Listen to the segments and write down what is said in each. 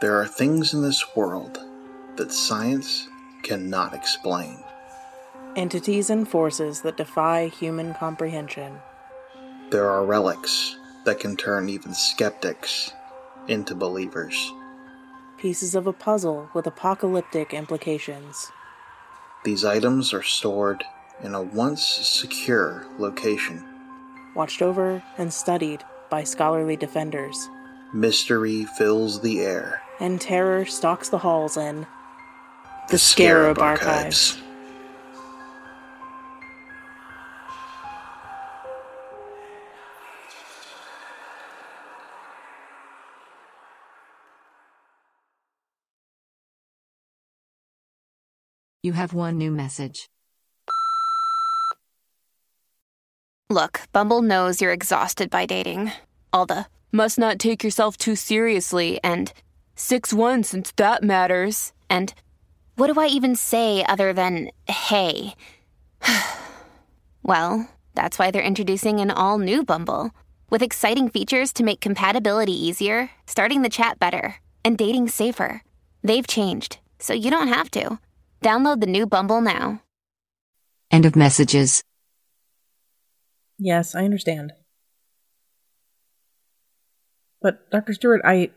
There are things in this world that science cannot explain. Entities and forces that defy human comprehension. There are relics that can turn even skeptics into believers. Pieces of a puzzle with apocalyptic implications. These items are stored in a once secure location. Watched over and studied by scholarly defenders. Mystery fills the air. And terror stalks the halls in The Scarab Scarab Archives. Archives. You have one new message. Look, Bumble knows you're exhausted by dating. All the must not take yourself too seriously and 6 1 since that matters. And what do I even say other than hey? well, that's why they're introducing an all new Bumble with exciting features to make compatibility easier, starting the chat better, and dating safer. They've changed, so you don't have to. Download the new Bumble now. End of messages. Yes, I understand. But, Dr. Stewart, I.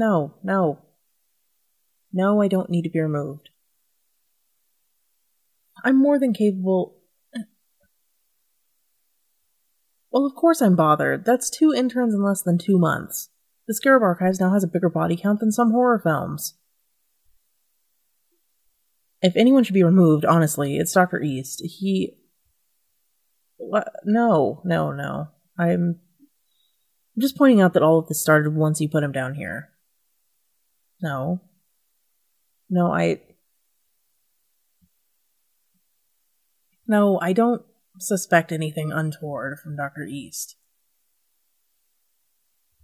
No, no. No, I don't need to be removed. I'm more than capable. Uh, well, of course I'm bothered. That's two interns in less than two months. The Scarab Archives now has a bigger body count than some horror films. If anyone should be removed, honestly, it's Dr. East. He. No, no, no. I'm. I'm just pointing out that all of this started once you put him down here. No. No, I. No, I don't suspect anything untoward from Dr. East.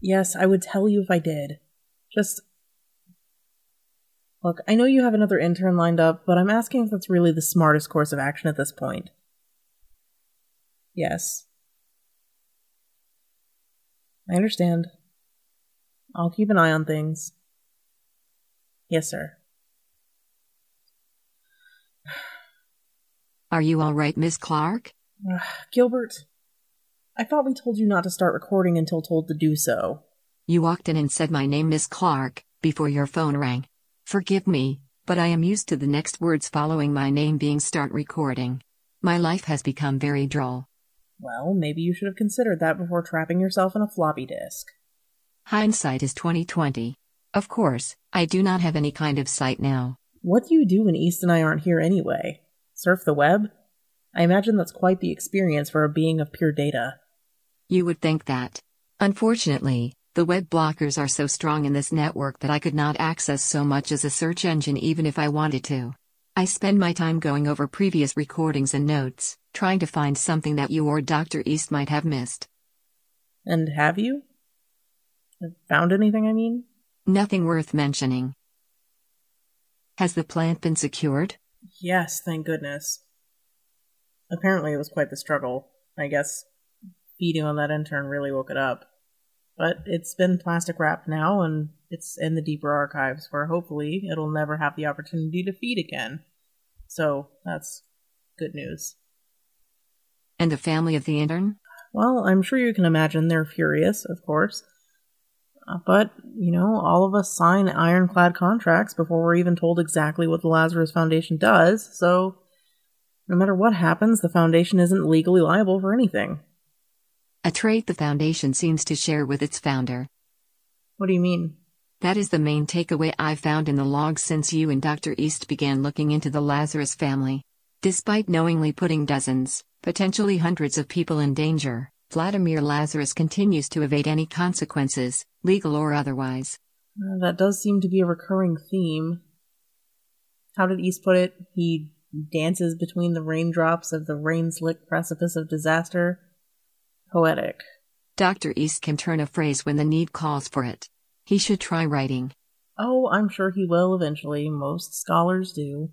Yes, I would tell you if I did. Just. Look, I know you have another intern lined up, but I'm asking if that's really the smartest course of action at this point. Yes. I understand. I'll keep an eye on things. Yes, sir. Are you all right, Miss Clark? Gilbert, I thought we told you not to start recording until told to do so. You walked in and said my name, Miss Clark, before your phone rang. Forgive me, but I am used to the next words following my name being start recording. My life has become very droll. Well, maybe you should have considered that before trapping yourself in a floppy disk. Hindsight is 2020. Of course, I do not have any kind of sight now. What do you do when East and I aren't here anyway? Surf the web? I imagine that's quite the experience for a being of pure data. You would think that. Unfortunately, the web blockers are so strong in this network that I could not access so much as a search engine even if I wanted to. I spend my time going over previous recordings and notes, trying to find something that you or Dr. East might have missed. And have you? Found anything, I mean? Nothing worth mentioning. Has the plant been secured? Yes, thank goodness. Apparently, it was quite the struggle. I guess feeding on that intern really woke it up. But it's been plastic wrapped now, and it's in the deeper archives where hopefully it'll never have the opportunity to feed again. So that's good news. And the family of the intern? Well, I'm sure you can imagine they're furious, of course. But, you know, all of us sign ironclad contracts before we're even told exactly what the Lazarus Foundation does, so no matter what happens, the Foundation isn't legally liable for anything. A trait the Foundation seems to share with its founder. What do you mean? That is the main takeaway I've found in the logs since you and Dr. East began looking into the Lazarus family. Despite knowingly putting dozens, potentially hundreds of people in danger, Vladimir Lazarus continues to evade any consequences, legal or otherwise. Uh, that does seem to be a recurring theme. How did East put it? He dances between the raindrops of the rain slick precipice of disaster. Poetic. Dr. East can turn a phrase when the need calls for it. He should try writing. Oh, I'm sure he will eventually. Most scholars do.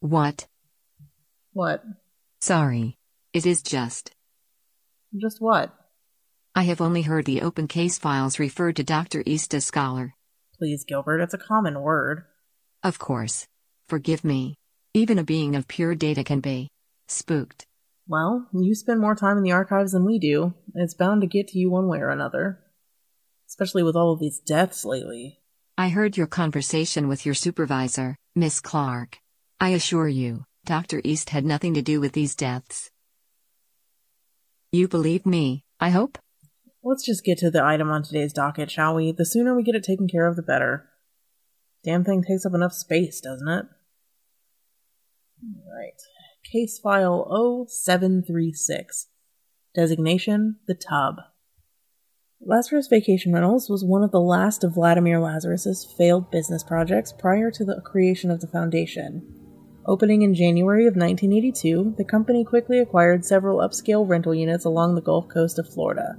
What? What? Sorry. It is just. Just what? I have only heard the open case files referred to Dr. East as scholar. Please, Gilbert, it's a common word. Of course. Forgive me. Even a being of pure data can be spooked. Well, you spend more time in the archives than we do. It's bound to get to you one way or another. Especially with all of these deaths lately. I heard your conversation with your supervisor, Miss Clark. I assure you, Dr. East had nothing to do with these deaths. You believe me, I hope? Let's just get to the item on today's docket, shall we? The sooner we get it taken care of, the better. Damn thing takes up enough space, doesn't it? Alright. Case file 0736. Designation The Tub. Lazarus Vacation Rentals was one of the last of Vladimir Lazarus's failed business projects prior to the creation of the foundation. Opening in January of 1982, the company quickly acquired several upscale rental units along the Gulf Coast of Florida.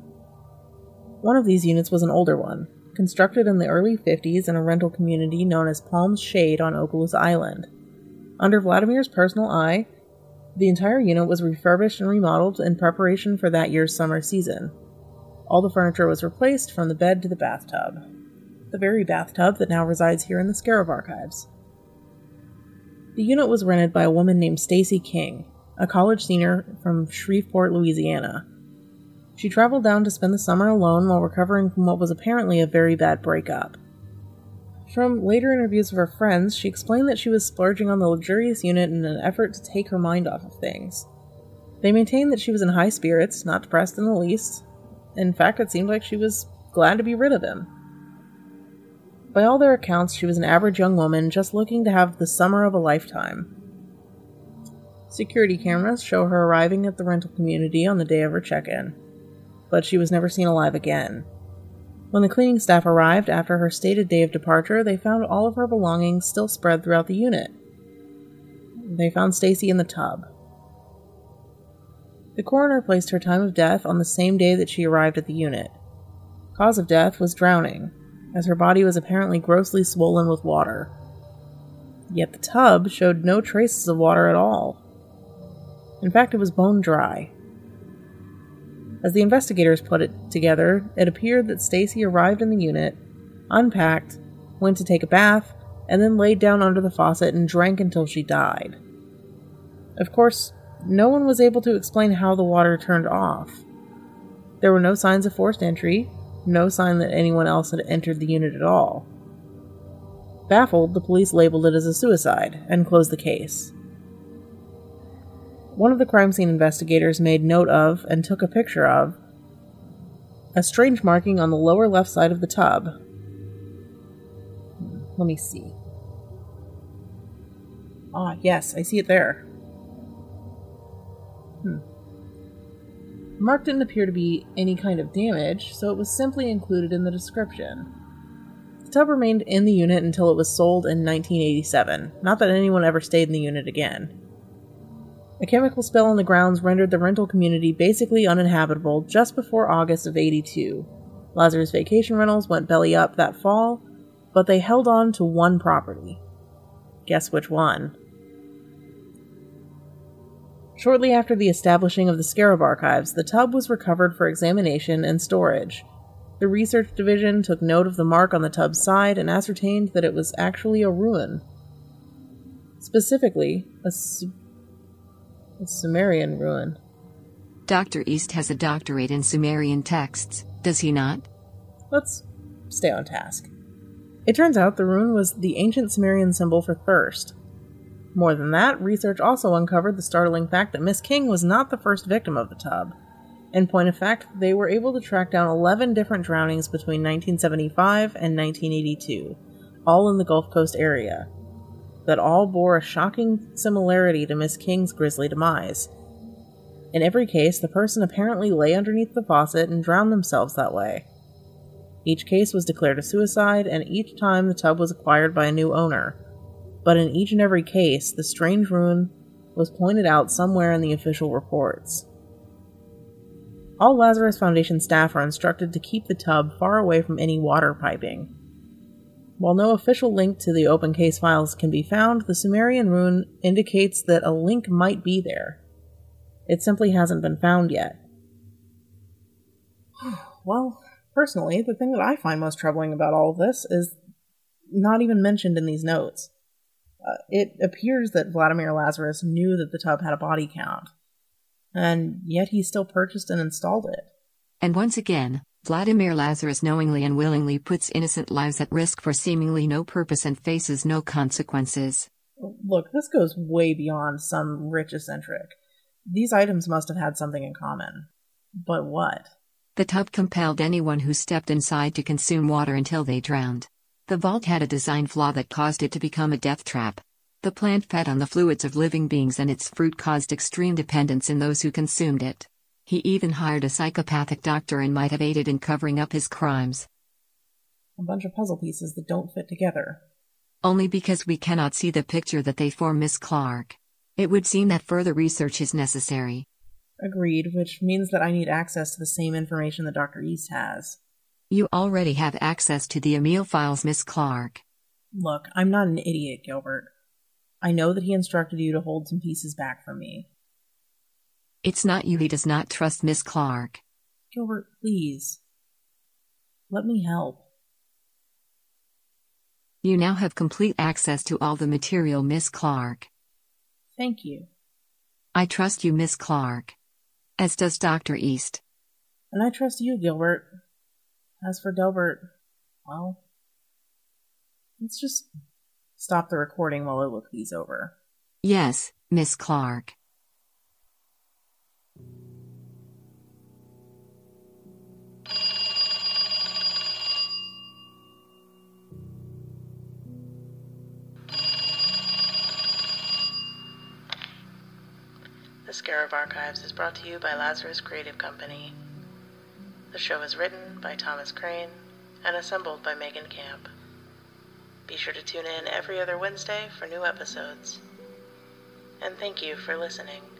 One of these units was an older one, constructed in the early 50s in a rental community known as Palm's Shade on Okaloosa Island. Under Vladimir's personal eye, the entire unit was refurbished and remodeled in preparation for that year's summer season. All the furniture was replaced from the bed to the bathtub. The very bathtub that now resides here in the Scarab Archives. The unit was rented by a woman named Stacy King, a college senior from Shreveport, Louisiana. She traveled down to spend the summer alone while recovering from what was apparently a very bad breakup. From later interviews of her friends, she explained that she was splurging on the luxurious unit in an effort to take her mind off of things. They maintained that she was in high spirits, not depressed in the least. In fact, it seemed like she was glad to be rid of him. By all their accounts, she was an average young woman just looking to have the summer of a lifetime. Security cameras show her arriving at the rental community on the day of her check in, but she was never seen alive again. When the cleaning staff arrived after her stated day of departure, they found all of her belongings still spread throughout the unit. They found Stacy in the tub. The coroner placed her time of death on the same day that she arrived at the unit. Cause of death was drowning, as her body was apparently grossly swollen with water. Yet the tub showed no traces of water at all. In fact, it was bone dry. As the investigators put it together, it appeared that Stacy arrived in the unit, unpacked, went to take a bath, and then laid down under the faucet and drank until she died. Of course, no one was able to explain how the water turned off. There were no signs of forced entry, no sign that anyone else had entered the unit at all. Baffled, the police labeled it as a suicide and closed the case. One of the crime scene investigators made note of and took a picture of a strange marking on the lower left side of the tub. Let me see. Ah, yes, I see it there. Mark didn't appear to be any kind of damage, so it was simply included in the description. The tub remained in the unit until it was sold in 1987, not that anyone ever stayed in the unit again. A chemical spill on the grounds rendered the rental community basically uninhabitable just before August of 82. Lazarus Vacation Rentals went belly up that fall, but they held on to one property. Guess which one? Shortly after the establishing of the Scarab Archives, the tub was recovered for examination and storage. The research division took note of the mark on the tub's side and ascertained that it was actually a rune. Specifically, a, Su- a Sumerian rune. Dr. East has a doctorate in Sumerian texts, does he not? Let's stay on task. It turns out the rune was the ancient Sumerian symbol for thirst. More than that, research also uncovered the startling fact that Miss King was not the first victim of the tub. In point of fact, they were able to track down 11 different drownings between 1975 and 1982, all in the Gulf Coast area, that all bore a shocking similarity to Miss King's grisly demise. In every case, the person apparently lay underneath the faucet and drowned themselves that way. Each case was declared a suicide, and each time the tub was acquired by a new owner. But in each and every case, the strange rune was pointed out somewhere in the official reports. All Lazarus Foundation staff are instructed to keep the tub far away from any water piping. While no official link to the open case files can be found, the Sumerian rune indicates that a link might be there. It simply hasn't been found yet. Well, personally, the thing that I find most troubling about all of this is not even mentioned in these notes. Uh, it appears that Vladimir Lazarus knew that the tub had a body count, and yet he still purchased and installed it. And once again, Vladimir Lazarus knowingly and willingly puts innocent lives at risk for seemingly no purpose and faces no consequences. Look, this goes way beyond some rich eccentric. These items must have had something in common. But what? The tub compelled anyone who stepped inside to consume water until they drowned. The vault had a design flaw that caused it to become a death trap. The plant fed on the fluids of living beings and its fruit caused extreme dependence in those who consumed it. He even hired a psychopathic doctor and might have aided in covering up his crimes. A bunch of puzzle pieces that don't fit together. Only because we cannot see the picture that they form, Miss Clark. It would seem that further research is necessary. Agreed, which means that I need access to the same information that Dr. East has. You already have access to the Emil files, Miss Clark. Look, I'm not an idiot, Gilbert. I know that he instructed you to hold some pieces back from me. It's not you he does not trust, Miss Clark. Gilbert, please. Let me help. You now have complete access to all the material, Miss Clark. Thank you. I trust you, Miss Clark. As does Dr. East. And I trust you, Gilbert. As for Delbert, well, let's just stop the recording while I look these over. Yes, Miss Clark. The Scarab Archives is brought to you by Lazarus Creative Company. The show is written by Thomas Crane and assembled by Megan Camp. Be sure to tune in every other Wednesday for new episodes. And thank you for listening.